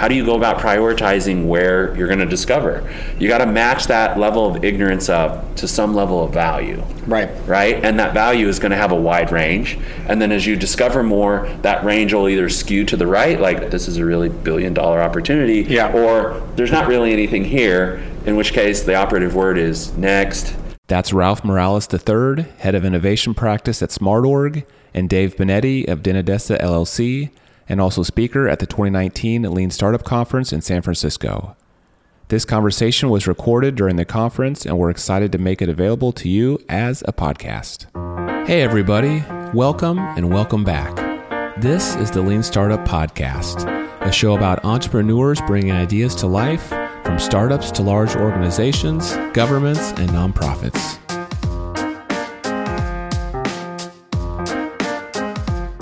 how do you go about prioritizing where you're going to discover? You got to match that level of ignorance up to some level of value. Right. Right? And that value is going to have a wide range. And then as you discover more, that range will either skew to the right, like this is a really billion dollar opportunity, Yeah. or there's not really anything here, in which case the operative word is next. That's Ralph Morales III, head of innovation practice at SmartOrg, and Dave Binetti of Denadessa LLC, and also speaker at the 2019 Lean Startup Conference in San Francisco. This conversation was recorded during the conference, and we're excited to make it available to you as a podcast. Hey, everybody, welcome and welcome back. This is the Lean Startup Podcast, a show about entrepreneurs bringing ideas to life from startups to large organizations, governments, and nonprofits.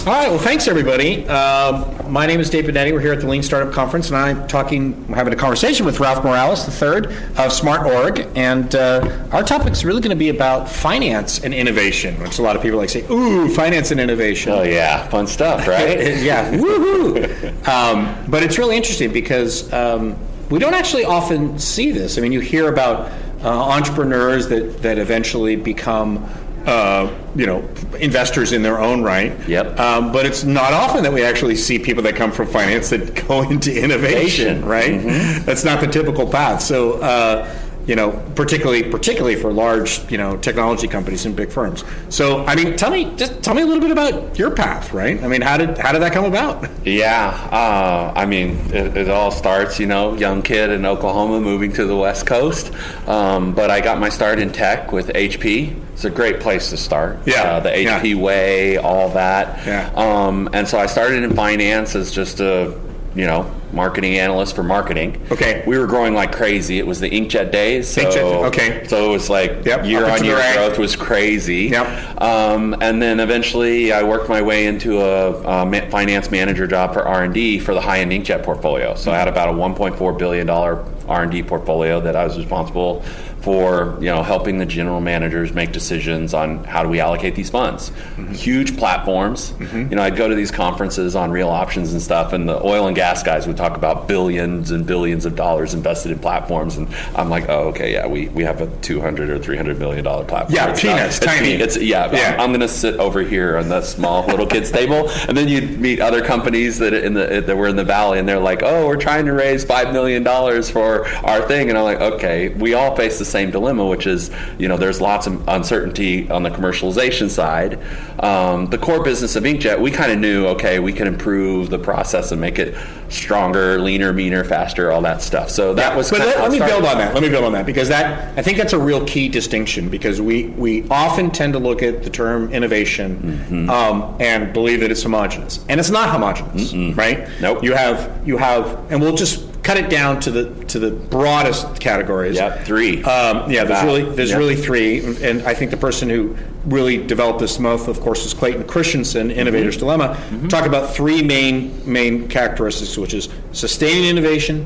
All right. Well, thanks everybody. Um, my name is Dave Binetti. We're here at the Lean Startup Conference, and I'm talking, having a conversation with Ralph Morales the third of SmartOrg, and uh, our is really going to be about finance and innovation, which a lot of people like say, "Ooh, finance and innovation." Oh, yeah, fun stuff, right? yeah, woohoo! Um, but it's really interesting because um, we don't actually often see this. I mean, you hear about uh, entrepreneurs that that eventually become. Uh, you know, investors in their own right. Yep. Um, but it's not often that we actually see people that come from finance that go into innovation, right? That's not the typical path. So, uh, you know, particularly particularly for large, you know, technology companies and big firms. So, I mean, tell me just tell me a little bit about your path, right? I mean, how did how did that come about? Yeah, uh, I mean, it, it all starts, you know, young kid in Oklahoma moving to the West Coast. Um, but I got my start in tech with HP. It's a great place to start. Yeah, Uh, the yeah. HP way, all that. Yeah. Um, and so I started in finance as just a, you know, marketing analyst for marketing. Okay. We were growing like crazy. It was the inkjet days. So, Inkjet, okay. So it was like Yep, year on year right. growth was crazy. Yep. Um, and then eventually, I worked my way into a, a finance manager job for R and D for the high-end inkjet portfolio. So I had about a 1.4 billion dollar R and D portfolio that I was responsible for. You know, helping the general managers make decisions on how do we allocate these funds. Mm-hmm. Huge platforms. Mm-hmm. You know, I'd go to these conferences on real options and stuff, and the oil and gas guys would talk about billions and billions of dollars invested in platforms, and I'm like, oh, okay, yeah, we, we have a 200 or 300 million dollar platform. Yeah, It's peanuts, it's tiny. pe- It's yeah, Yeah. I'm, I'm going to sit over here on the small little kids table, and then you'd meet other companies that in the that were in the valley, and they're like, "Oh, we're trying to raise five million dollars for our thing," and I'm like, "Okay, we all face the same dilemma, which is you know there's lots of uncertainty on the commercialization side. Um, the core business of Inkjet, we kind of knew, okay, we can improve the process and make it stronger, leaner, meaner, faster, all that stuff. So that was. But let, let me build on that. Let me build on that because that I think that's a real key distinction because we we often tend to look at the term innovation Mm-hmm. um, and believe that it's homogenous, and it's not homogenous, right? Nope. You have you have, and we'll just cut it down to the to the broadest categories. Yep, three. Um, yeah, there's Wow. really there's Yep. really three, and I think the person who really developed this most, of course, is Clayton Christensen, Innovator's Mm-hmm. Dilemma. Talk about three main main characteristics, which is sustaining innovation,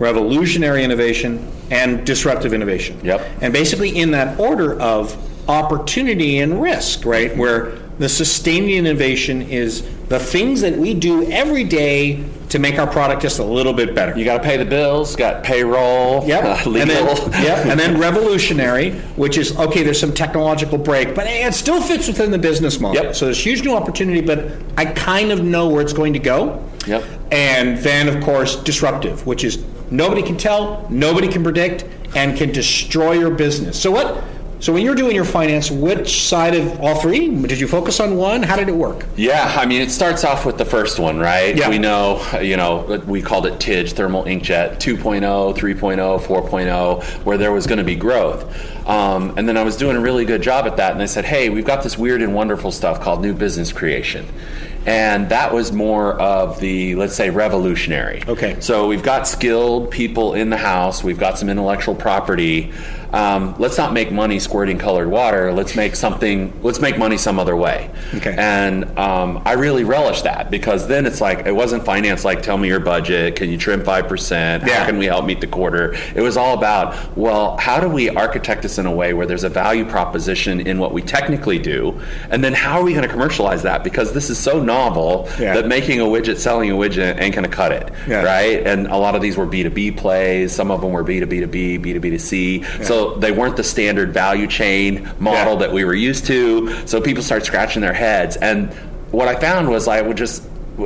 revolutionary innovation, and disruptive innovation. Yep. And basically, in that order of opportunity and risk, right? Where the sustaining innovation is the things that we do every day to make our product just a little bit better. You got to pay the bills, got payroll, Yep. uh, legal. And then, yep. And then revolutionary, which is okay. There's some technological break, but it still fits within the business model. Yep. So there's huge new opportunity, but I kind of know where it's going to go. Yep. And then, of course, disruptive, which is nobody can tell, nobody can predict, and can destroy your business. So what? So when you're doing your finance, which side of all three? Did you focus on one? How did it work? Yeah, I mean, it starts off with the first one, right? Yeah. We know, you know, we called it TIDGE, thermal inkjet 2.0, 3.0, 4.0, where there was going to be growth. Um, and then I was doing a really good job at that, and they said, hey, we've got this weird and wonderful stuff called new business creation. And that was more of the, let's say, revolutionary. Okay. So we've got skilled people in the house, we've got some intellectual property. Um, let's not make money squirting colored water. Let's make something. Let's make money some other way. Okay. And um, I really relish that because then it's like it wasn't finance like tell me your budget. Can you trim five percent? Yeah. How can we help meet the quarter? It was all about well, how do we architect this in a way where there's a value proposition in what we technically do, and then how are we going to commercialize that? Because this is so novel Yeah. that making a widget, selling a widget, ain't going to cut it, Yeah. right? And a lot of these were B2B plays. Some of them were B2B to B, B2B to C. So they weren't the standard value chain model Yeah. that we were used to. So people start scratching their heads. And what I found was I would just,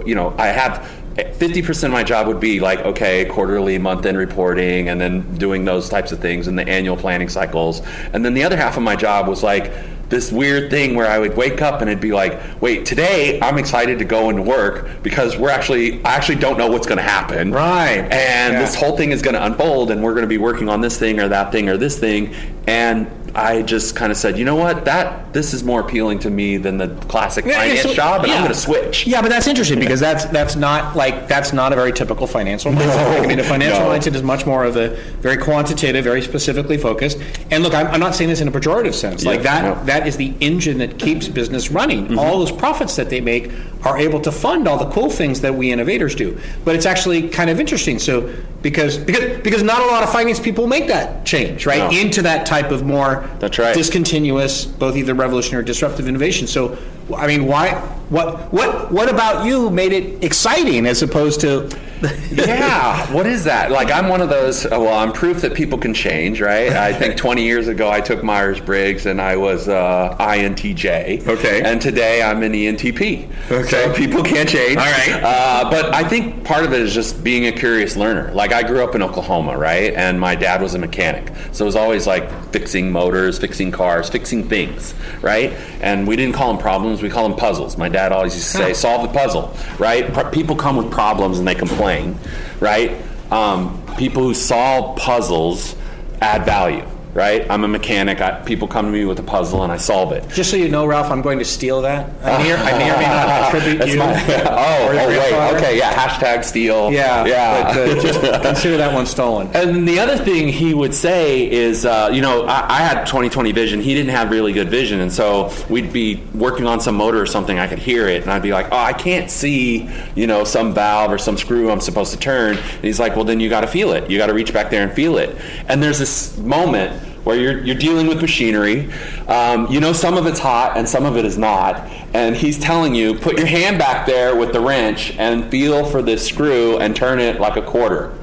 you know, I have 50% of my job would be like, okay, quarterly, month end reporting, and then doing those types of things and the annual planning cycles. And then the other half of my job was like, this weird thing where I would wake up and it'd be like, wait, today I'm excited to go into work because we're actually, I actually don't know what's going to happen. Right. And Yeah. this whole thing is going to unfold and we're going to be working on this thing or that thing or this thing. And I just kind of said, you know what, that this is more appealing to me than the classic Yeah, yeah, finance so- job, and yeah. I'm going to switch. Yeah, but that's interesting because that's that's not like that's not a very typical financial mindset. I mean, a financial no. mindset is much more of a very quantitative, very specifically focused. And look, I'm, I'm not saying this in a pejorative sense. Like that no. that is the engine that keeps business running. Mm-hmm. All those profits that they make are able to fund all the cool things that we innovators do. But it's actually kind of interesting. So because because because not a lot of finance people make that change right No. into that type of more That's right. discontinuous, both either revolutionary or disruptive innovation. So, I mean, why? What? What? What about you made it exciting as opposed to? yeah, what is that? Like, I'm one of those. uh, Well, I'm proof that people can change, right? I think 20 years ago, I took Myers Briggs and I was uh, INTJ. Okay. And today, I'm an ENTP. Okay. So people can change. All right. Uh, but I think part of it is just being a curious learner. Like, I grew up in Oklahoma, right? And my dad was a mechanic, so it was always like fixing motors, fixing cars, fixing things, right? And we didn't call them problems; we call them puzzles. My dad always used to say, "Solve the puzzle," right? Pro- People come with problems and they complain, right? Um, people who solve puzzles add value, right? I'm a mechanic. I, people come to me with a puzzle and I solve it. Just so you know, Ralph, I'm going to steal that. I may or, I may, or may not attribute That's you. my, oh, oh wait, grandfather. okay, yeah. Hashtag steal. Yeah, yeah. But uh, just consider that one stolen. And the other thing he would say is, uh, you know, I, I had 20/20 vision. He didn't have really good vision, and so we'd be working on some motor or something. I could hear it, and I'd be like, "Oh, I can't see, you know, some valve or some screw I'm supposed to turn." And he's like, "Well, then you got to feel it. You got to reach back there and feel it." And there's this moment where you're, you're dealing with machinery. Um, you know, some of it's hot and some of it is not. And he's telling you, put your hand back there with the wrench and feel for this screw and turn it like a quarter.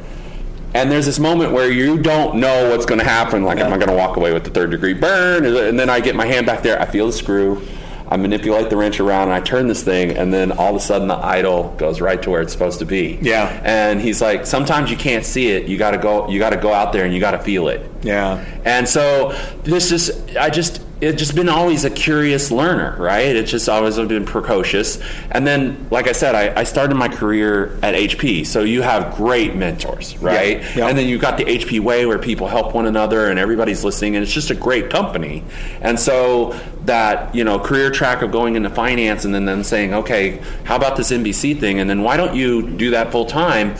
And there's this moment where you don't know what's going to happen. Like, am I going to walk away with the third degree burn? And then I get my hand back there, I feel the screw, I manipulate the wrench around, and I turn this thing, and then all of a sudden the idle goes right to where it's supposed to be. Yeah. And he's like, sometimes you can't see it. You got to go. You got to go out there and you got to feel it. Yeah. And so this is, I just, it's just been always a curious learner, right? It's just always been precocious. And then, like I said, I, I started my career at HP. So you have great mentors, right? Yeah. Yeah. And then you've got the HP way where people help one another and everybody's listening and it's just a great company. And so that, you know, career track of going into finance and then them saying, okay, how about this NBC thing? And then why don't you do that full time?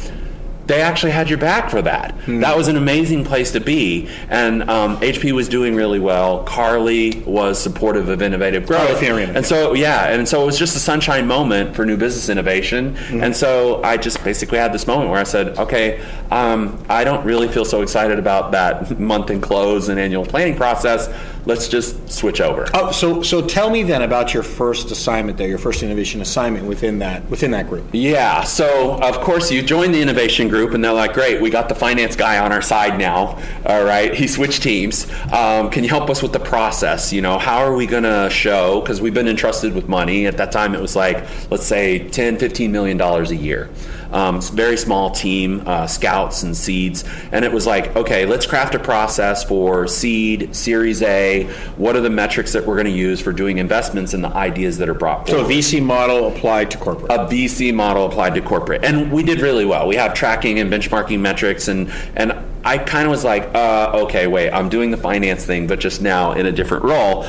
They actually had your back for that. That was an amazing place to be. And um, HP was doing really well. Carly was supportive of innovative growth. And so, yeah, and so it was just a sunshine moment for new business innovation. And so I just basically had this moment where I said, okay, um, I don't really feel so excited about that month and close and annual planning process. Let's just switch over. Oh, so so tell me then about your first assignment there, your first innovation assignment within that within that group. Yeah, so of course you join the innovation group, and they're like, "Great, we got the finance guy on our side now. All right, he switched teams. Um, can you help us with the process? You know, how are we going to show? Because we've been entrusted with money. At that time, it was like, let's say, 10, 15 million dollars a year. Um, it's a very small team, uh, scouts and seeds, and it was like, okay, let's craft a process for seed, Series A. What are the metrics that we're going to use for doing investments and the ideas that are brought So a? VC model applied to corporate. a VC model applied to corporate, and we did really well. We have tracking and benchmarking metrics, and and I kind of was like, uh, okay, wait, I'm doing the finance thing, but just now in a different role.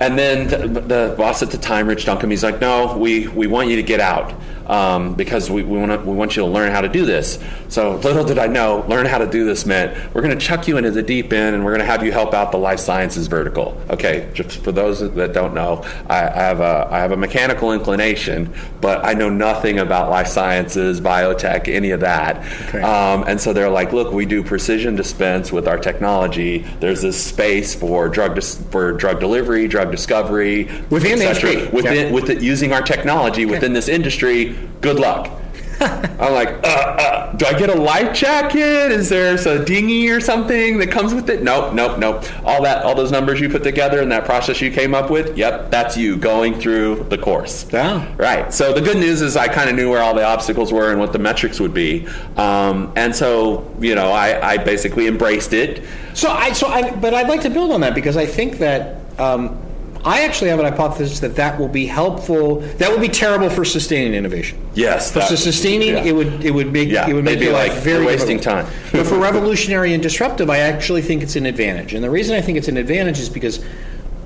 And then the, the boss at the time, Rich Duncan, he's like, no, we we want you to get out. Um, because we, we, wanna, we want you to learn how to do this. So little did I know, learn how to do this meant we're going to chuck you into the deep end and we're going to have you help out the life sciences vertical. Okay, just for those that don't know, I, I have a I have a mechanical inclination, but I know nothing about life sciences, biotech, any of that. Okay. Um, and so they're like, look, we do precision dispense with our technology. There's this space for drug dis- for drug delivery, drug discovery Within the industry. Within Yeah. with it, using our technology within this industry. Good luck. I'm like, uh, uh, do I get a life jacket? Is there a dinghy or something that comes with it? Nope, nope, nope. All that, all those numbers you put together and that process you came up with, yep, that's you going through the course. Yeah. Right. So the good news is I kind of knew where all the obstacles were and what the metrics would be, um, and so you know I, I basically embraced it. So I, so I, but I'd like to build on that because I think that um, I actually have an hypothesis that that will be helpful. That will be terrible for sustaining innovation. Yes. For that- sustaining, yeah. it would it would make Yeah, it would make your life like, very wasting difficult." time. but for revolutionary and disruptive, I actually think it's an advantage. And the reason I think it's an advantage is because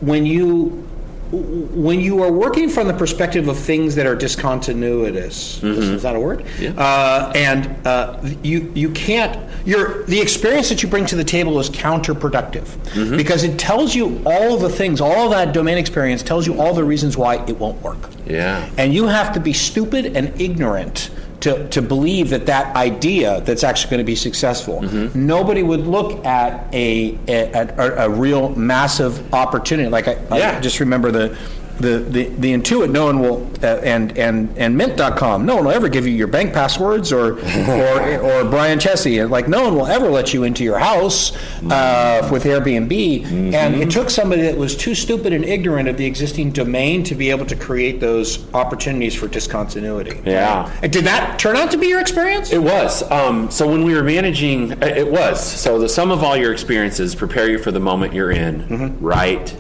when you when you are working from the perspective of things that are discontinuous, is that a word? Mm-hmm. Yeah. Uh, and uh, you you can't your the experience that you bring to the table is counterproductive Mm-hmm. because it tells you all the things, all that domain experience tells you all the reasons why it won't work. Yeah. And you have to be stupid and ignorant to, to believe that that idea that's actually going to be successful. Mm-hmm. Nobody would look at a, a, a, a real massive opportunity. Like I, I just remember the. The, the, the Intuit, no one will, uh, and, and, and Mint.com, no one will ever give you your bank passwords or, or, or Brian Chesky. Like, no one will ever let you into your house uh, with Airbnb. And it took somebody that was too stupid and ignorant of the existing domain to be able to create those opportunities for discontinuity. Yeah. And did that turn out to be your experience? It was. Um, so when we were managing, it it was. So the sum of all your experiences prepare you for the moment you're in right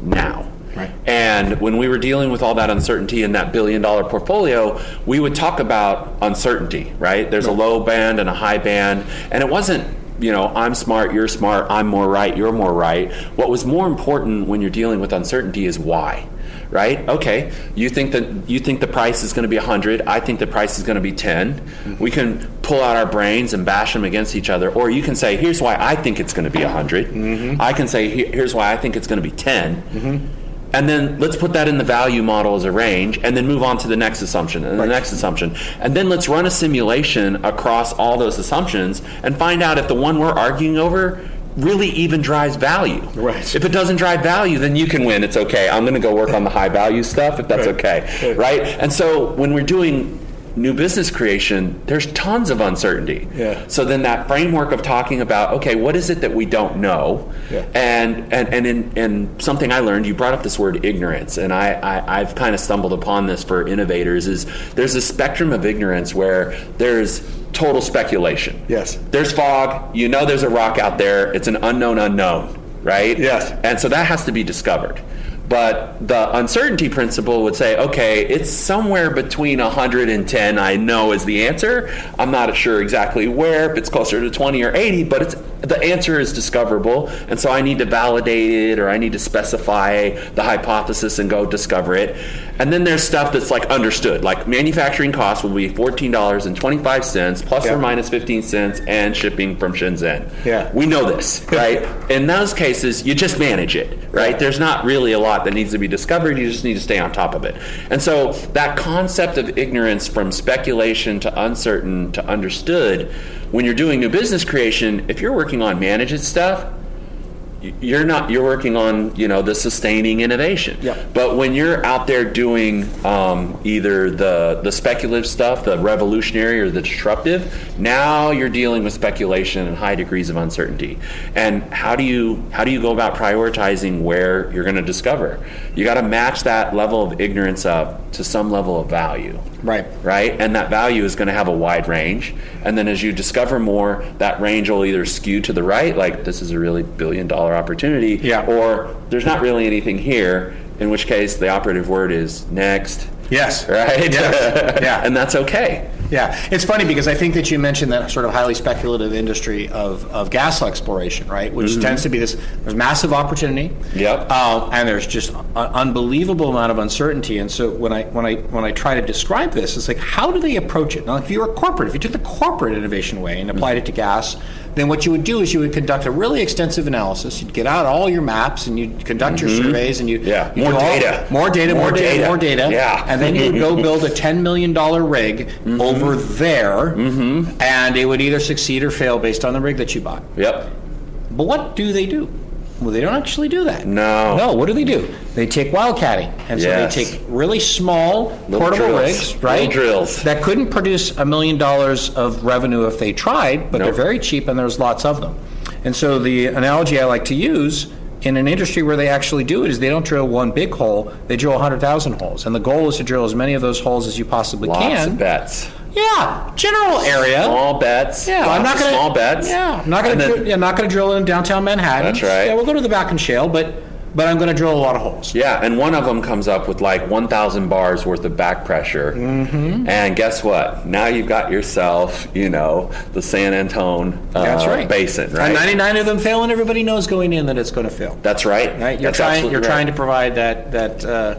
now. Right. And when we were dealing with all that uncertainty in that billion dollar portfolio, we would talk about uncertainty, right? There's a low band and a high band. And it wasn't, you know, I'm smart, you're smart, I'm more right, you're more right. What was more important when you're dealing with uncertainty is why right? Okay, you think that you think the price is going to be 100. I think the price is going to be 10. Mm-hmm. We can pull out our brains and bash them against each other, or you can say, "Here's why I think it's going to be 100." Mm-hmm. I can say, "Here's why I think it's going to be 10." And then let's put that in the value model as a range, and then move on to the next assumption and the next assumption. And then let's run a simulation across all those assumptions and find out if the one we're arguing over really even drives value. Right. If it doesn't drive value, then you can win. It's okay. I'm going to go work on the high value stuff if that's Right. okay. Right? And so when we're doing new business creation, there's tons of uncertainty. Yeah. So then that framework of talking about, okay, what is it that we don't know? Yeah. And and and in and something I learned, you brought up this word ignorance, and I, I I've kind of stumbled upon this for innovators is there's a spectrum of ignorance where there's total speculation. Yes. There's fog, you know there's a rock out there, it's an unknown unknown, right? Yes. And so that has to be discovered. But the uncertainty principle would say, okay, it's somewhere between 110, I know is the answer. I'm not sure exactly where, if it's closer to 20 or 80, but it's the answer is discoverable. And so I need to validate it or I need to specify the hypothesis and go discover it. And then there's stuff that's like understood, like manufacturing costs will be $14.25 plus Yeah. or minus 15 cents and shipping from Shenzhen. Yeah. We know this, right? In those cases, you just manage it, right? There's not really a lot that needs to be discovered. You just need to stay on top of it. And so that concept of ignorance from speculation to uncertain to understood, when you're doing new business creation, if you're working on managed stuff, you're not you're working on you know the sustaining innovation Yep. but when you're out there doing um, either the the speculative stuff the revolutionary or the disruptive now you're dealing with speculation and high degrees of uncertainty and how do you how do you go about prioritizing where you're going to discover you got to match that level of ignorance up to some level of value Right. right? And that value is going to have a wide range. And then as you discover more, that range will either skew to the right, like this is a really billion dollar opportunity, Yeah. or there's not really anything here, in which case the operative word is next, Yes. right? Yes. Yeah. and that's okay. Yeah, it's funny because I think that you mentioned that sort of highly speculative industry of, of gas exploration, right? Which tends to be this there's massive opportunity. Yep. Uh, and there's just an unbelievable amount of uncertainty. And so when I when I when I try to describe this, it's like how do they approach it? Now, if you were a corporate, if you took the corporate innovation way and applied it to gas, then what you would do is you would conduct a really extensive analysis. You'd get out all your maps and you'd conduct your mm-hmm. surveys and you Yeah, you'd more do all- data. more data, more, More data, data. more data. Yeah. and then you would go mm-hmm. build a ten million dollar rig mm-hmm. over there, and it would either succeed or fail based on the rig that you bought. Yep. But what do they do? Well, they don't actually do that. No. No, what do they do? They take wildcatting. And so Yes. they take really small, Little portable drills. rigs, Little right? drills. That couldn't produce a million dollars of revenue if they tried, but they're Nope. very cheap and there's lots of them. And so the analogy I like to use in an industry where they actually do it is they don't drill one big hole, they drill 100,000 holes. And the goal is to drill as many of those holes as you possibly Lots can. of bets. Yeah, general area. Small bets. Yeah, I'm not gonna. small bets. Yeah, I'm not gonna. Then- dri- yeah, not gonna drill in downtown Manhattan. That's right. Yeah, we'll go to the Bakken shale, but but I'm gonna drill a lot of holes. Yeah, and one of them comes up with like 1,000 bars worth of back pressure. Mm-hmm. And guess what? Now you've got yourself, you know, the San Antone uh, That's right. basin, right? And 99 of them fail, and everybody knows going in that it's going to fail. That's right. Right? You're That's trying. You're right. trying to provide that that. Uh,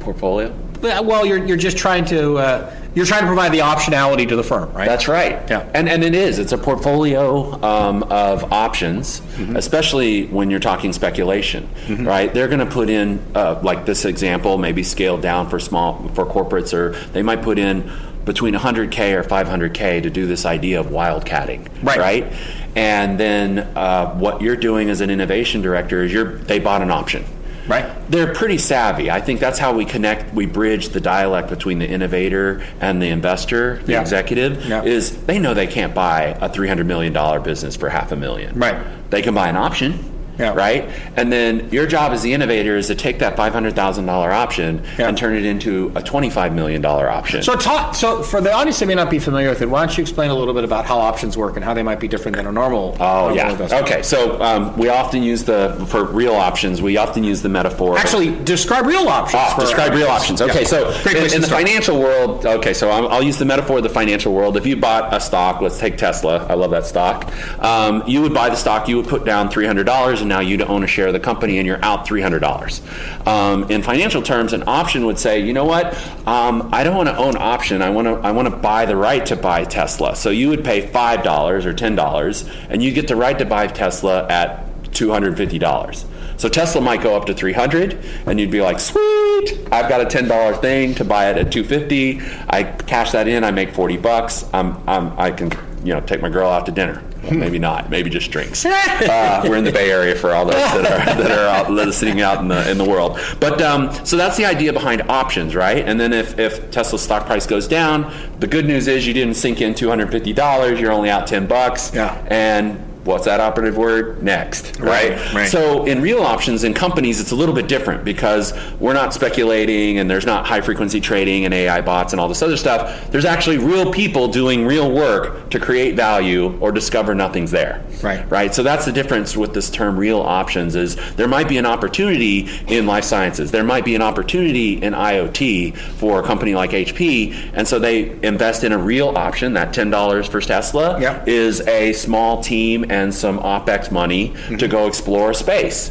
portfolio. Well, you're you're just trying to uh, you're trying to provide the optionality to the firm, right? That's right. Yeah. And and it is. It's a portfolio um, of options, Mm-hmm. especially when you're talking speculation, right? They're going to put in uh, like this example, maybe scaled down for small for corporates, or they might put in between 100k or 500k to do this idea of wildcatting, Right. Right. And then uh, what you're doing as an innovation director is you're they bought an option. Right. They're pretty savvy. I think that's how we connect, we bridge the dialect between the innovator and the investor, the Yeah. executive, Yeah. is they know they can't buy a $300 million business for half a million. Right. They can buy an option. Yeah. Right? And then your job as the innovator is to take that $500,000 option Yeah. and turn it into a $25 million option. So, talk, so for the audience that may not be familiar with it, why don't you explain a little bit about how options work and how they might be different than a normal? Oh normal yeah. investment? Okay. So um, we often use the for real options. We often use the metaphor. Actually, describe real options. Ah, describe real options. Okay, Yeah. so Great in, in the financial world, okay, so I'll, I'll use the metaphor of the financial world. If you bought a stock, let's take Tesla. I love that stock. Um, you would buy the stock. You would put down three hundred dollars, now you'd own a share of the company, and you're out three hundred dollars. Um, in financial terms, an option would say, you know what? Um, I don't want to own option. I want to. I want to buy the right to buy Tesla. So you would pay five dollars or ten dollars, and you get the right to buy Tesla at two hundred fifty dollars. So Tesla might go up to 300 and you'd be like, "Sweet, I've got a $10 thing to buy it at 250. I cash that in, I make 40 bucks. I'm, I'm I can, you know, take my girl out to dinner. Maybe not. Maybe just drinks. Uh, we're in the Bay Area for all those that are that are out, that are sitting out in the in the world. But um, so that's the idea behind options, right? And then if if Tesla's stock price goes down, the good news is you didn't sink in $250. You're only out 10 bucks. Yeah. And what's that operative word? Next, right? Right, right. So in real options in companies, it's a little bit different because we're not speculating and there's not high frequency trading and AI bots and all this other stuff. There's actually real people doing real work to create value or discover nothing's there. Right. Right. So that's the difference with this term real options is there might be an opportunity in life sciences. There might be an opportunity in IoT for a company like HP. And so they invest in a real option, that $10 for Tesla Yeah. is a small team and some OPEX money to go explore space.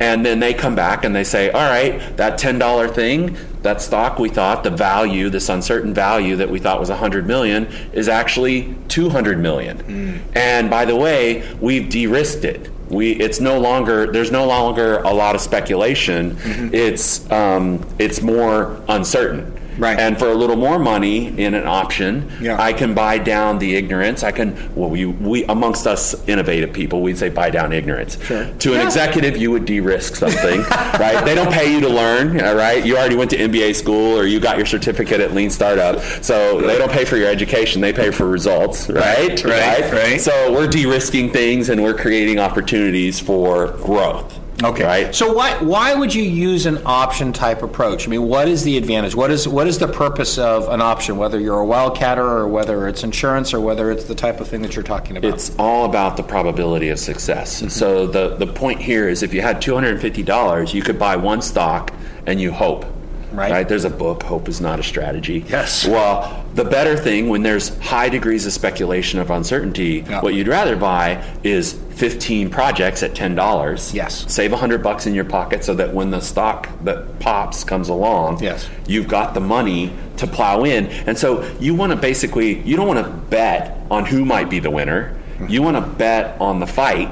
And then they come back and they say, all right, that $10 thing, that stock we thought, the value, this uncertain value that we thought was 100 million, is actually 200 million. And by the way, we've de risked it. We, it's no longer there's no longer a lot of speculation. It's um, it's more uncertain. Right. And for a little more money in an option, Yeah. I can buy down the ignorance. I can, well, we, we amongst us innovative people, we'd say buy down ignorance. Sure. To an Yeah. executive, you would de-risk something, right? They don't pay you to learn, all right? You already went to MBA school or you got your certificate at Lean Startup, so they don't pay for your education. They pay for results, right? right, right. So we're de-risking things and we're creating opportunities for growth. Okay. Right. So why why would you use an option type approach? I mean, what is the advantage? What is what is the purpose of an option? Whether you're a wildcatter or whether it's insurance or whether it's the type of thing that you're talking about. It's all about the probability of success. Mm-hmm. So the, the point here is if you had $250, you could buy one stock and you hope. Right. There's a book, Hope is Not a Strategy. Yes. Well, the better thing when there's high degrees of speculation of uncertainty, Yeah. what you'd rather buy is 15 projects at $10. Yes. Save 100 bucks in your pocket so that when the stock that pops comes along, Yes. you've got the money to plow in. And so you want to basically, you don't want to bet on who might be the winner. Hmm. You want to bet on the fight.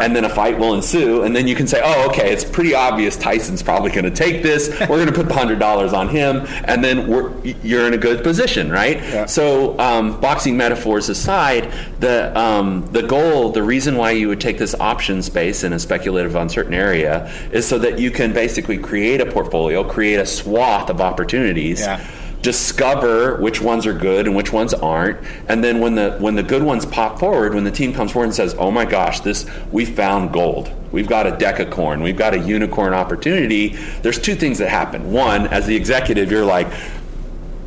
And then a fight will ensue, and then you can say, "Oh, okay, it's pretty obvious Tyson's probably going to take this. We're going to put the hundred dollars on him, and then we're, you're in a good position, right?" Yeah. So, um, boxing metaphors aside, the um, the goal, the reason why you would take this option space in a speculative, uncertain area, is so that you can basically create a portfolio, create a swath of opportunities Yeah. Discover which ones are good and which ones aren't. And then when the when the good ones pop forward when the team comes forward and says oh my gosh this we found gold. We've got a decacorn we've got a unicorn opportunity. There's two things that happen. One as the executive you're like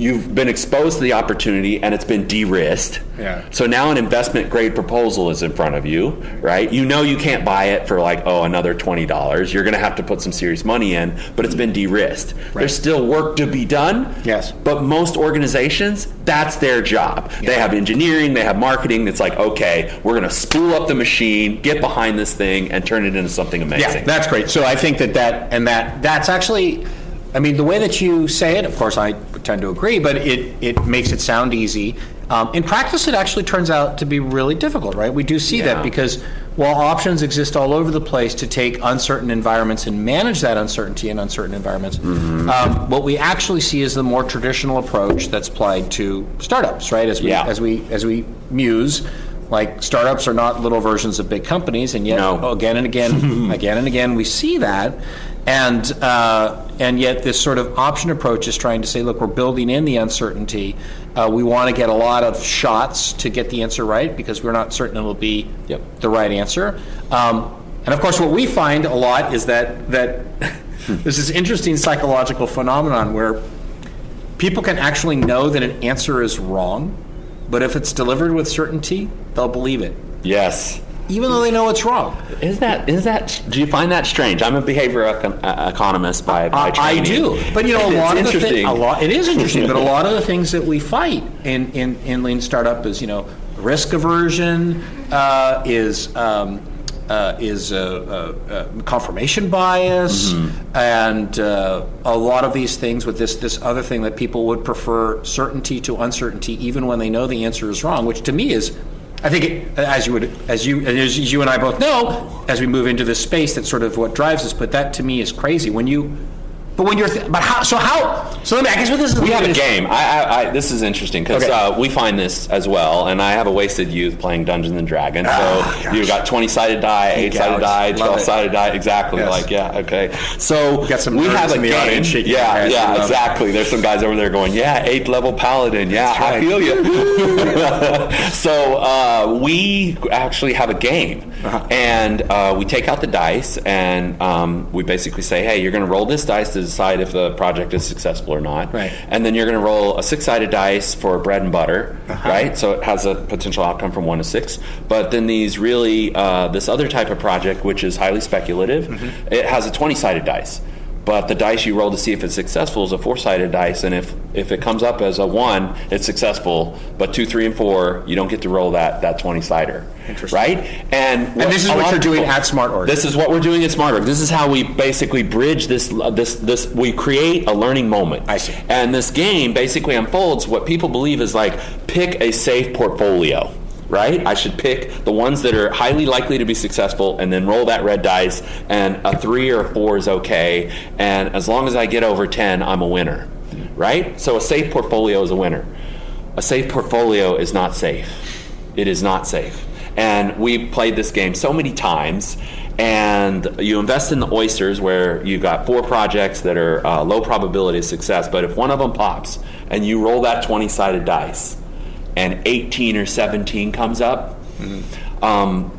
you've been exposed to the opportunity and it's been de-risked. Yeah. So now an investment grade proposal is in front of you, right? You know you can't buy it for like, oh, another $20. You're going to have to put some serious money in, but it's been de-risked. There's still work to be done. Yes. But most organizations, that's their job. They have engineering, they have marketing. It's like, okay, we're going to spool up the machine, get behind this thing and turn it into something amazing. Yeah, that's great. So I think that that and that that's actually, I mean, the way that you say it, of course, I tend to agree, but it it makes it sound easy. Um, in practice, it actually turns out to be really difficult, right? We do see Yeah. that because while options exist all over the place to take uncertain environments and manage that uncertainty in uncertain environments, Mm-hmm. um, what we actually see is the more traditional approach that's applied to startups, right? As we Yeah. as we as we muse. Like startups are not little versions of big companies, and yet No. again and again, again and again, we see that, and uh, and yet this sort of option approach is trying to say, look, we're building in the uncertainty. Uh, we want to get a lot of shots to get the answer right because we're not certain it'll be Yep. the right answer. Um, and of course, what we find a lot is that that there's this interesting psychological phenomenon where people can actually know that an answer is wrong, but if it's delivered with certainty, they'll believe it Yes. Even though they know it's wrong. Is that is that? Do you find that strange? I'm a behavioral econ- uh, economist by, by I do, but you know, a It's lot of the thing, a lot. It is interesting, but a lot of the things that we fight in in, in lean startup is you know risk aversion, uh, is um, uh, is uh, uh, confirmation bias, Mm-hmm. and uh, a lot of these things with this this other thing that people would prefer certainty to uncertainty, even when they know the answer is wrong, which to me is. I think, it, as you would, as you, as you and I both know, as we move into this space, that's sort of what drives us. But that to me is crazy. When you, but when you're, th- but how? So how? So let me. I guess what this is. We have a game. I, I, I, this is interesting because Okay. uh, we find this as well, and I have a wasted youth playing Dungeons and Dragons. So Ah, gosh. you've got twenty-sided die, eight-sided die, twelve-sided die. Exactly. Yes. Like yeah, okay. So Got some we have a in the game. audience yeah, yeah, exactly. There's some guys over there going, yeah, eighth level paladin. Yeah, I feel you. so uh, we actually have a game, Uh-huh. and uh, we take out the dice, and um, we basically say, hey, you're going to roll this dice to decide if the project is successful or not. Right. And then you're going to roll a six-sided dice for bread and butter, Uh-huh. right? So it has a potential outcome from one to six. But then these really, uh, this other type of project, which is highly speculative, Mm-hmm. it has a twenty-sided dice. But the dice you roll to see if it's successful is a four-sided dice, and if if it comes up as a one, it's successful. But two, three, and four, you don't get to roll that that twenty-sider, Interesting. right? And And this is what you're doing people- at SmartOrg. This is what we're doing at smart SmartOrg. This is how we basically bridge this this this. We create a learning moment. I see. And this game basically unfolds what people believe is like pick a safe portfolio, right? I should pick the ones that are highly likely to be successful and then roll that red dice, and a three or a four is okay. And as long as I get over 10, I'm a winner, right? So a safe portfolio is a winner. A safe portfolio is not safe. It is not safe. And we've played this game so many times. And you invest in the oysters where you've got four projects that are uh, low probability of success. But if one of them pops and you roll that 20 sided dice and 18 or 17 comes up, um,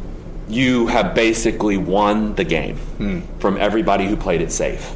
you have basically won the game from everybody who played it safe.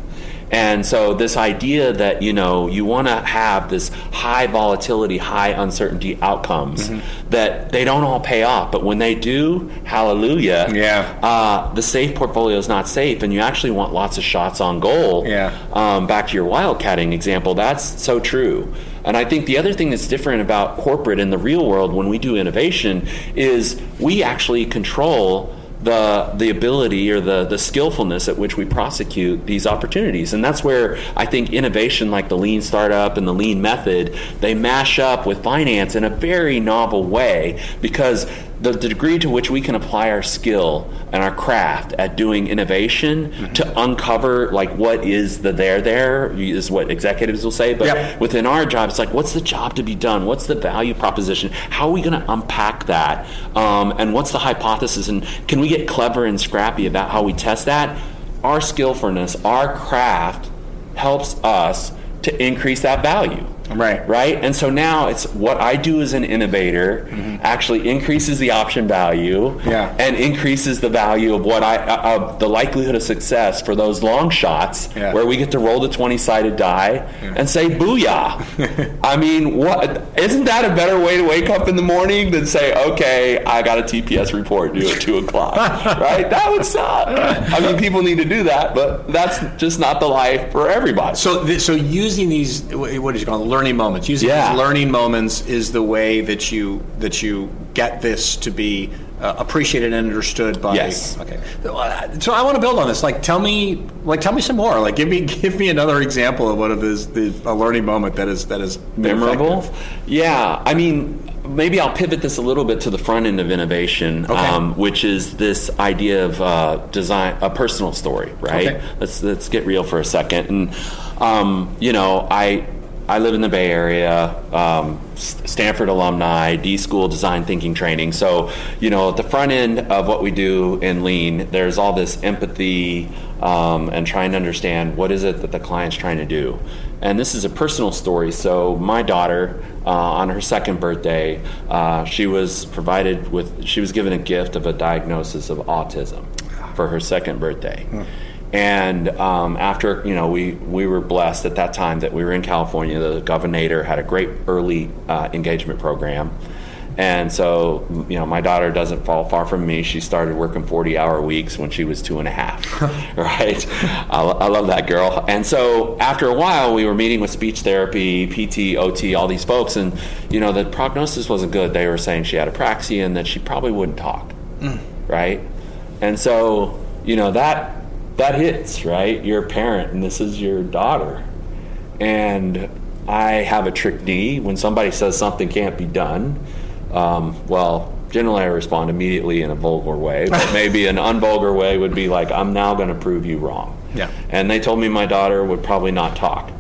And so this idea that you know you want to have this high volatility, high uncertainty outcomes Mm-hmm. that they don't all pay off, but when they do, hallelujah. Yeah. Uh, the safe portfolio is not safe, and you actually want lots of shots on goal. Yeah. Um, back to your wildcatting example, that's so true. And I think the other thing that's different about corporate in the real world when we do innovation is we actually control the the ability or the the skillfulness at which we prosecute these opportunities. And that's where I think innovation like the lean startup and the lean method they mash up with finance in a very novel way because the, the degree to which we can apply our skill and our craft at doing innovation Mm-hmm. to uncover like what is the there there is what executives will say but Yep. within our job it's like what's the job to be done? What's the value proposition? How are we going to unpack that? Um, and what's the hypothesis? And can we get clever and scrappy about how we test that? Our skillfulness our craft helps us to increase that value Right. right and so now it's what i do as an innovator actually increases the option value Mm-hmm. Yeah. and increases the value of what i uh, of the likelihood of success for those long shots Yeah. where we get to roll the 20 sided die and say booyah i mean what isn't that a better way to wake up in the morning than say okay i got a tps report due at 2 o'clock right that would suck i mean people need to do that but that's just not the life for everybody So, th- so using these, what is what did you call them, learning moments? Using Yeah. these learning moments is the way that you that you get this to be uh, appreciated and understood by. Yes. Okay. So I want to build on this. Like, tell me, like, tell me some more. Like, give me give me another example of one of this the a learning moment that is that is memorable. effective. Yeah, I mean, maybe I'll pivot this a little bit to the front end of innovation, Okay. um, which is this idea of uh, design, a personal story, right? Okay. Let's let's get real for a second, and um, you know, I. I live in the Bay Area, um, Stanford alumni, D School Design Thinking Training. So, you know, at the front end of what we do in Lean, there's all this empathy um, and trying to understand what is it that the client's trying to do. And this is a personal story. So, my daughter, uh, on her second birthday, uh, she was provided with, she was given a gift of a diagnosis of autism for her second birthday. And um, after you know, we we were blessed at that time that we were in California. The governor had a great early uh, engagement program, and so you know, my daughter doesn't fall far from me. She started working forty-hour weeks when she was two and a half. right? I, I love that girl. And so after a while, we were meeting with speech therapy, PT, OT, all these folks, and you know, the prognosis wasn't good. They were saying she had apraxia and that she probably wouldn't talk. Right? And so you know that that hits right? You're a parent and this is your daughter. And i have a trick knee when somebody says something can't be done um, well generally i respond immediately in a vulgar way but maybe an unvulgar way would be like i'm now going to prove you wrong. Yeah. and they told me my daughter would probably not talk.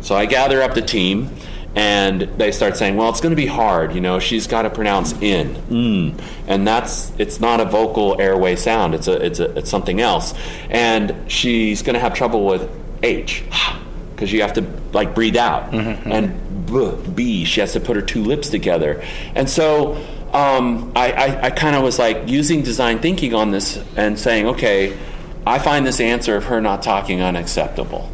So i gather up the team and they start saying, "Well, it's going to be hard. You know, she's got to pronounce in, mm, and that's it's not a vocal airway sound. It's a it's a it's something else, and she's going to have trouble with h because you have to like breathe out, and b, b she has to put her two lips together, and so." Um, I, I, I kind of was like using design thinking on this and saying, okay, I find this answer of her not talking unacceptable.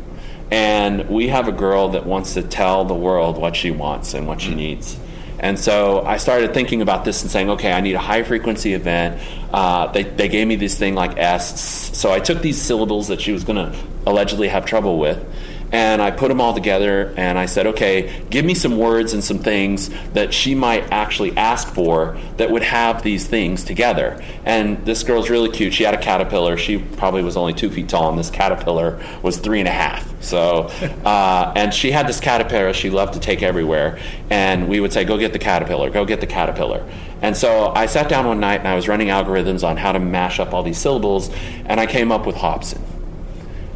And we have a girl that wants to tell the world what she wants and what she needs. And so I started thinking about this and saying, okay, I need a high frequency event. Uh, they, they gave me this thing like S. So I took these syllables that she was going to allegedly have trouble with. And I put them all together and I said, okay, give me some words and some things that she might actually ask for that would have these things together. And this girl's really cute. She had a caterpillar. She probably was only two feet tall, and this caterpillar was three and a half. So, uh, and she had this caterpillar she loved to take everywhere. And we would say, go get the caterpillar, go get the caterpillar. And so I sat down one night and I was running algorithms on how to mash up all these syllables, and I came up with Hobson.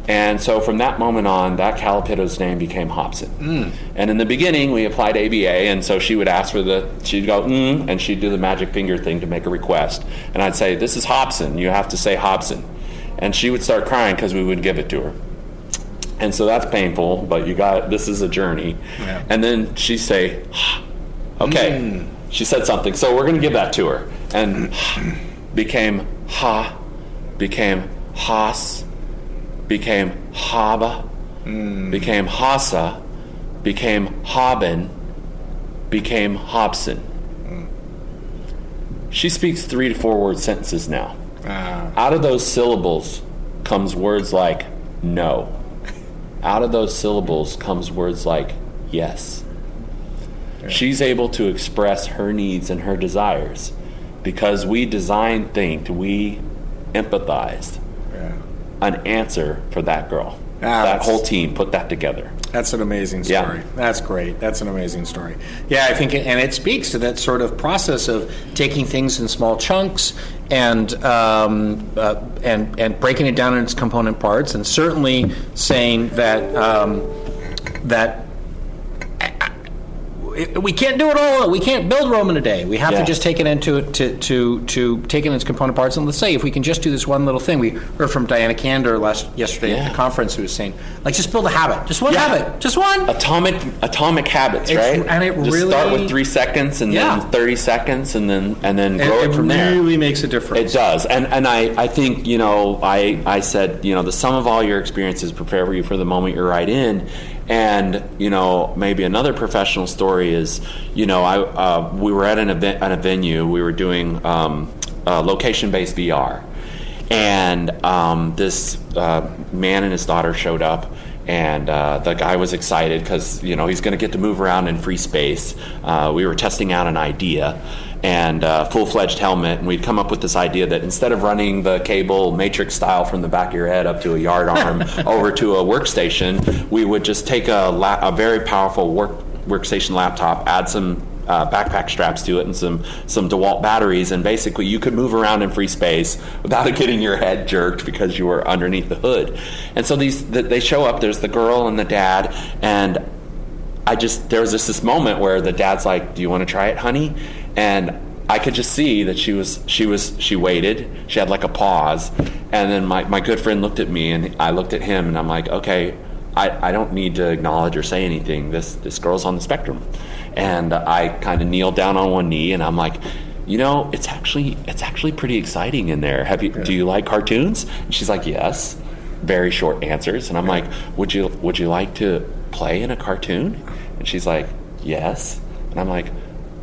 And so from that moment on, that Calipito's name became Hobson. And in the beginning, we applied ABA, and so she would ask for the, she'd go, mm, and she'd do the magic finger thing to make a request. And I'd say, This is Hobson. You have to say Hobson. And she would start crying because we would give it to her. And so that's painful, but you got, this is a journey. Yeah. And then she'd say, Okay. Mm. She said something. So we're going to give that to her. And became ha, became has, became haba, mm. became Hassa, became Haben, became Hobson. Mm. She speaks three to four word sentences now. Ah. Out of those syllables comes words like no. Out of those syllables comes words like yes. She's able to express her needs and her desires because we designed, think, we empathized Yeah. an answer for that girl. Ah, that whole team put that together. That's an amazing Yeah. story. That's great. That's an amazing story. Yeah, I think, and it speaks to that sort of process of taking things in small chunks and um, uh, and and breaking it down in its component parts, and certainly saying that um, that. It- We can't do it all. We can't build Rome in a day. We have Yeah. to just take it into to, to to take it in its component parts. And let's say if we can just do this one little thing. We heard from Diana Kander last yesterday at the conference who was saying, like, just build a habit, just one Yeah. habit, just one. Atomic atomic habits, It's- right? and it Just really- start with three seconds and Yeah. then thirty seconds and then and then grow it, it from there. It really makes a difference. It does, and and I, I think you know I I said you know the sum of all your experiences prepare for you for the moment you're right in, and you know maybe another professional story is you know I uh, we were at an event at a venue we were doing um, uh, location based VR, and um, this uh, man and his daughter showed up. And uh, the guy was excited because you know he's going to get to move around in free space. Uh, we were testing out an idea, and uh, full-fledged helmet and we'd come up with this idea that instead of running the cable matrix style from the back of your head up to a yard arm over to a workstation we would just take a, la- a very powerful work workstation laptop add some uh, backpack straps to it and some some DeWalt batteries, and basically you could move around in free space without getting your head jerked because you were underneath the hood. And so these th- they show up. There's the girl and the dad, and I just there was just this moment where the dad's like, "Do you want to try it, honey?" And I could just see that she was she was she waited. She had like a pause, and then my my good friend looked at me, and I looked at him, and I'm like, "Okay, I, I don't need to acknowledge or say anything. This this girl's on the spectrum." And I kind of kneeled down on one knee, and I'm like. You know, it's actually it's actually pretty exciting in there. Have you do you like cartoons? And she's like, yes very short answers and i'm like would you would you like to play in a cartoon and she's like yes and i'm like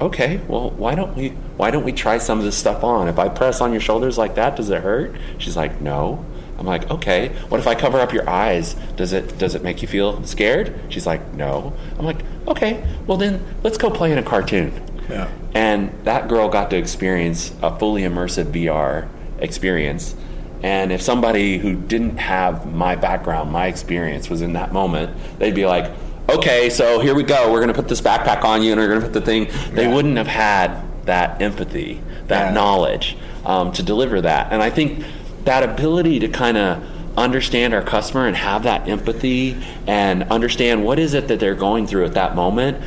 okay well why don't we why don't we try some of this stuff on? If i press on your shoulders like that does it hurt? She's like no. I'm like okay what if i cover up your eyes? Does it does it make you feel scared? She's like no. I'm like okay well then let's go play in a cartoon. Yeah. and that girl got to experience a fully immersive VR experience. And if somebody who didn't have my background, my experience was in that moment, they'd be like, okay, so here we go. We're going to put this backpack on you and we're going to put the thing. They Yeah. wouldn't have had that empathy, that Yeah. knowledge um, to deliver that. And I think that ability to kind of understand our customer and have that empathy and understand what is it that they're going through at that moment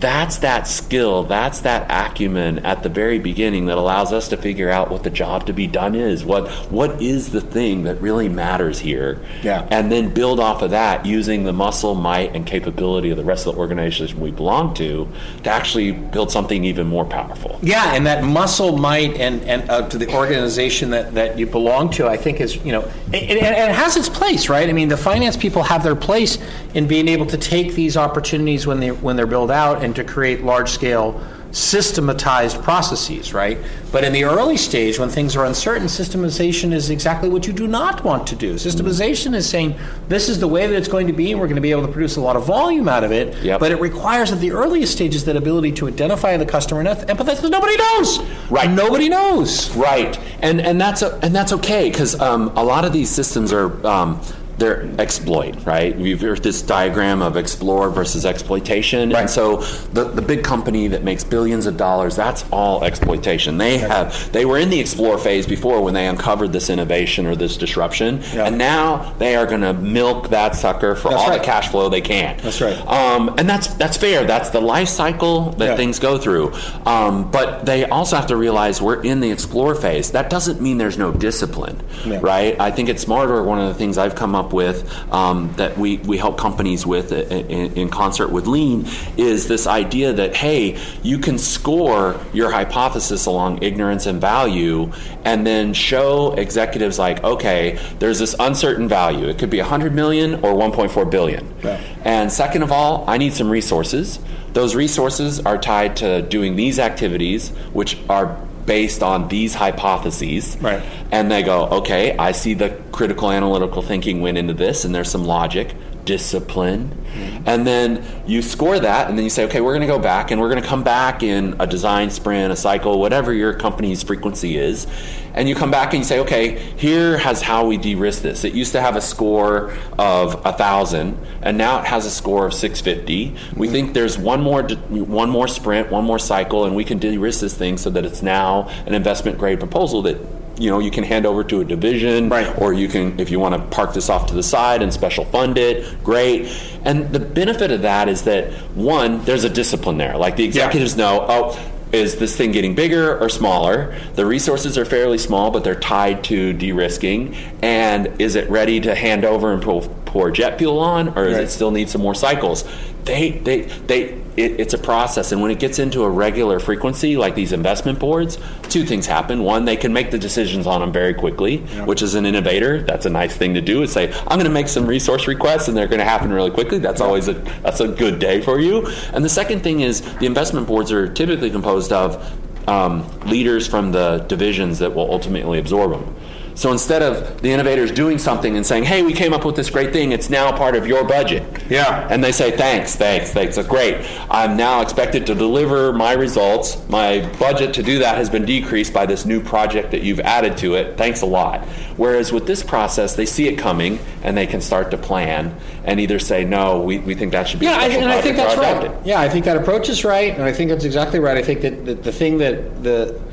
that's that skill, that's that acumen at the very beginning that allows us to figure out what the job to be done is. What what is the thing that really matters here? Yeah. And then build off of that using the muscle, might, and capability of the rest of the organization we belong to to actually build something even more powerful. Yeah, and that muscle might and, and uh, to the organization that, that you belong to, I think is, you know, it, it, it has its place, right? I mean, the finance people have their place in being able to take these opportunities when they when they're built out and to create large scale systematized processes, right? But in the early stage, when things are uncertain, systemization is exactly what you do not want to do. Systemization is saying this is the way that it's going to be, and we're going to be able to produce a lot of volume out of it. Yep. But it requires at the earliest stages that ability to identify the customer and empathize because nobody knows. Right. Nobody knows. Right, and and that's a, and that's okay because um, a lot of these systems are um, they're exploit. Right, we've heard this diagram of explore versus exploitation, Right. and so the the big company that makes billions of dollars, that's all exploitation. They have they were in the explore phase before when they uncovered this innovation or this disruption, Yeah. and now they are going to milk that sucker for That's all right. the cash flow they can. That's right. Um, and that's that's fair. That's the life cycle that Yeah. things go through. Um, but they also have to realize we're in the explore phase. That doesn't mean there's no discipline, Yeah. right? I think it's SmartOrg, one of the things I've come up with um, that we, we help companies with in, in concert with Lean is this idea that, hey, you can score your hypothesis along ignorance and value and then show executives like, okay, there's this uncertain value. It could be 100 million or 1.4 billion. Yeah. And second of all, I need some resources. Those resources are tied to doing these activities, which are based on these hypotheses. Right. And they go, okay, I see the critical analytical thinking went into this, and there's some logic, discipline. Mm-hmm. And then you score that, and then you say, okay, we're going to go back, and we're going to come back in a design sprint, a cycle, whatever your company's frequency is. And you come back and you say, okay, here has how we de risk this. It used to have a score of a 1,000, and now it has a score of 650. Mm-hmm. We think there's one more, one more sprint, one more cycle, and we can de risk this thing so that it's now an investment grade proposal that you know you can hand over to a division right. or you can if you want to park this off to the side and special fund it great and the benefit of that is that one there's a discipline there like the executives yeah. know oh is this thing getting bigger or smaller? The resources are fairly small, but they're tied to de-risking. And is it ready to hand over and pour, pour jet fuel on, or does right. it still need some more cycles? They, they, they it, it's a process. And when it gets into a regular frequency, like these investment boards, two things happen. One, they can make the decisions on them very quickly, yeah. which is an innovator. That's a nice thing to do. Is say, I'm going to make some resource requests, and they're going to happen really quickly. That's yeah. always a that's a good day for you. And the second thing is the investment boards are typically composed of um, leaders from the divisions that will ultimately absorb them. So instead of the innovators doing something and saying, hey, we came up with this great thing, it's now part of your budget. Yeah. And they say, thanks, thanks, thanks, that's great. I'm now expected to deliver my results. My budget to do that has been decreased by this new project that you've added to it. Thanks a lot. Whereas with this process, they see it coming and they can start to plan and either say, no, we, we think that should be yeah, I, and I think that's right. Yeah, I think that approach is right, and I think that's exactly right. I think that the, the thing that the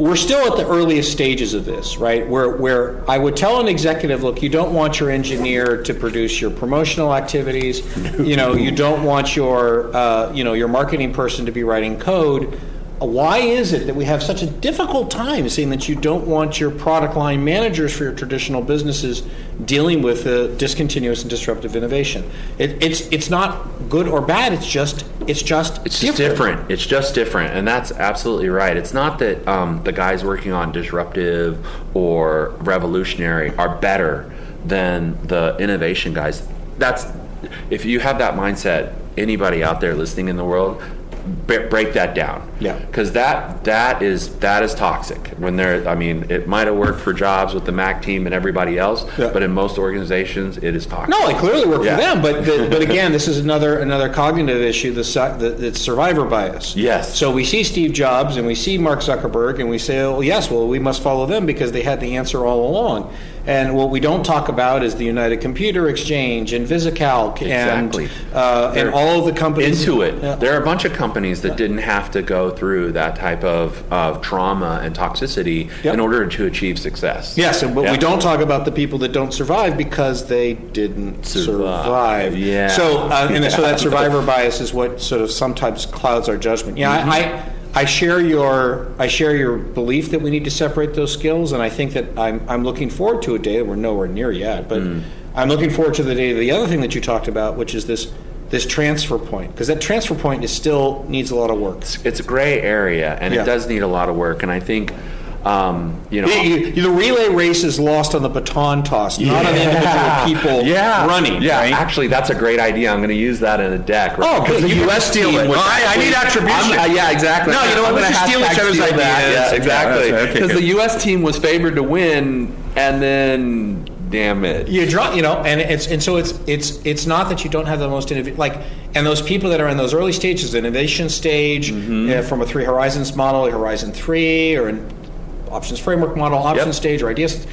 we're still at the earliest stages of this, right? Where where I would tell an executive, look, you don't want your engineer to produce your promotional activities. you know, you don't want your uh, you know your marketing person to be writing code why is it that we have such a difficult time seeing that you don't want your product line managers for your traditional businesses dealing with uh, discontinuous and disruptive innovation? It, it's it's not good or bad. It's just it's just it's just different. different. It's just different, and that's absolutely right. It's not that um, the guys working on disruptive or revolutionary are better than the innovation guys. That's if you have that mindset. Anybody out there listening in the world, break that down. Yeah. Because that that is that is toxic. When they're, I mean, it might have worked for jobs with the Mac team and everybody else, yeah. but in most organizations, it is toxic. No, it clearly worked yeah. for them. But the, but again, this is another another cognitive issue. The, the it's survivor bias. Yes. So we see Steve Jobs and we see Mark Zuckerberg and we say, oh yes, well we must follow them because they had the answer all along. And what we don't talk about is the United Computer Exchange and VisiCalc exactly. and, uh, and all of the companies. Intuit. Yeah. There are a bunch of companies that didn't have to go through that type of, of trauma and toxicity yep. in order to achieve success. Yes, but yep. we don't talk about the people that don't survive because they didn't survive. survive. Yeah. So, uh, and so that survivor bias is what sort of sometimes clouds our judgment. Yeah, mm-hmm. I, I I share your I share your belief that we need to separate those skills, and I think that I'm I'm looking forward to a day. That we're nowhere near yet, but mm. I'm looking forward to the day. The other thing that you talked about, which is this this transfer point, because that transfer point is still needs a lot of work. It's, it's a gray area, and yeah. it does need a lot of work. And I think um, you know, the, the, relay race is lost on the baton toss, not on the individual people yeah. running. Yeah, right? actually, that's a great idea. I'm going to use that in a deck. Right? Oh, because the U.S. team. Well, I, I, need attribution. Uh, yeah, exactly. No, you know what? Going to steal each other's ideas. Yeah, exactly. Because okay, the U.S. team was favored to win, and then damn it. You draw, you know, and it's and so it's it's it's not that you don't have the most innovative like, and those people that are in those early stages, innovation stage, mm-hmm. uh, from a three horizons model, Horizon three, or in options framework model, option yep. stage, or ideas.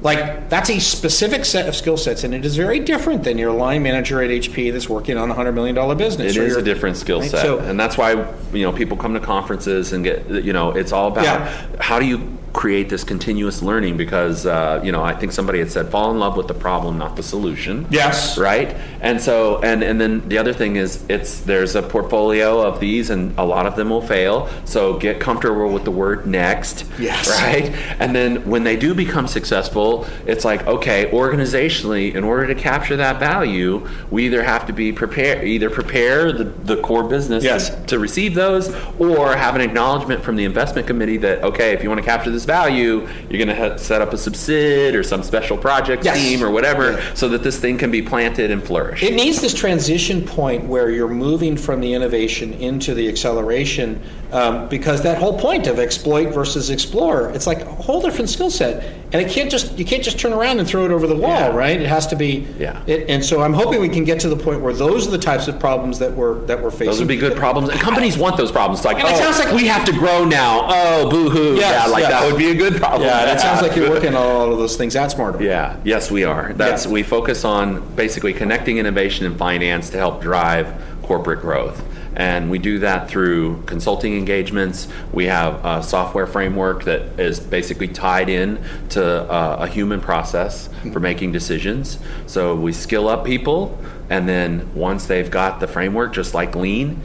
Like that's a specific set of skill sets, and it is very different than your line manager at HP that's working on a hundred million dollar business. It is a different skill set, so, and that's why you know people come to conferences and get you know it's all about yeah. how do you create this continuous learning because uh, you know I think somebody had said fall in love with the problem, not the solution. Yes. Right. And so and and then the other thing is it's there's a portfolio of these and a lot of them will fail. So get comfortable with the word next. Yes. Right. And then when they do become successful, it's like okay, organizationally, in order to capture that value, we either have to be prepared, either prepare the, the core business Yes. to, to receive those, or have an acknowledgement from the investment committee that okay, if you want to capture this value, you're going to set up a subsid or some special project Yes. team or whatever, Yeah. so that this thing can be planted and flourish. It needs this transition point where you're moving from the innovation into the acceleration, um, because that whole point of exploit versus explore, it's like a whole different skill set, and it can't just you can't just turn around and throw it over the wall, Yeah. right? It has to be. Yeah. It, and so I'm hoping we can get to the point where those are the types of problems that we're that we're facing. those would be good problems, and companies want those problems. It's like, And it oh, sounds like- we have to grow now. Oh, boo hoo! Yes, yeah, like yes. that would be a good problem. Yeah, that sounds like you're working on all of those things at SmartOrg. Yeah, yes, we are. That's Yeah. we focus on basically connecting innovation and finance to help drive corporate growth. And we do that through consulting engagements. We have a software framework that is basically tied in to uh, a human process for making decisions. So we skill up people, and then once they've got the framework, just like Lean,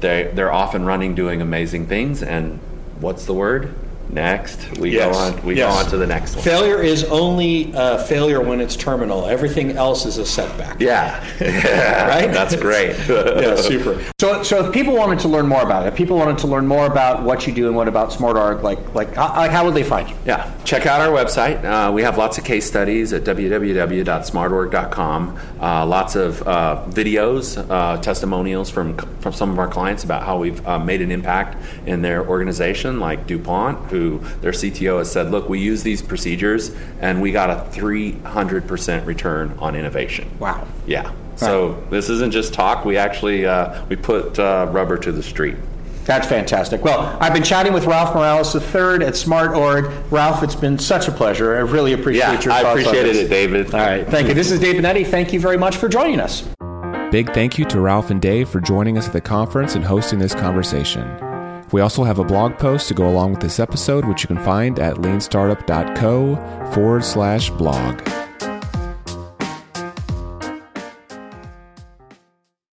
they, they're off and running doing amazing things. And what's the word? Next. We Yes. go on. We Yes. go on to the next one. Failure is only uh, failure when it's terminal. Everything else is a setback. Yeah. yeah. Right? That's great. yeah, super. So, so if people wanted to learn more about it, if people wanted to learn more about what you do and what about SmartOrg, like, like, how, like, how would they find you? Yeah, check out our website. Uh, we have lots of case studies at www.smartorg.com. Uh, lots of uh, videos, uh, testimonials from from some of our clients about how we've uh, made an impact in their organization, like DuPont, who their CTO has said, "Look, we use these procedures, and we got a 300% return on innovation." Wow. Yeah. So this isn't just talk. We actually uh, we put uh, rubber to the street. That's fantastic. Well, I've been chatting with Ralph Morales III at SmartOrg. Ralph, it's been such a pleasure. I really appreciate Yeah, your I thoughts on appreciated this. it, David. All right, thank you. This is Dave Binetti. Thank you very much for joining us. Big thank you to Ralph and Dave for joining us at the conference and hosting this conversation. We also have a blog post to go along with this episode, which you can find at leanstartup.co forward slash blog.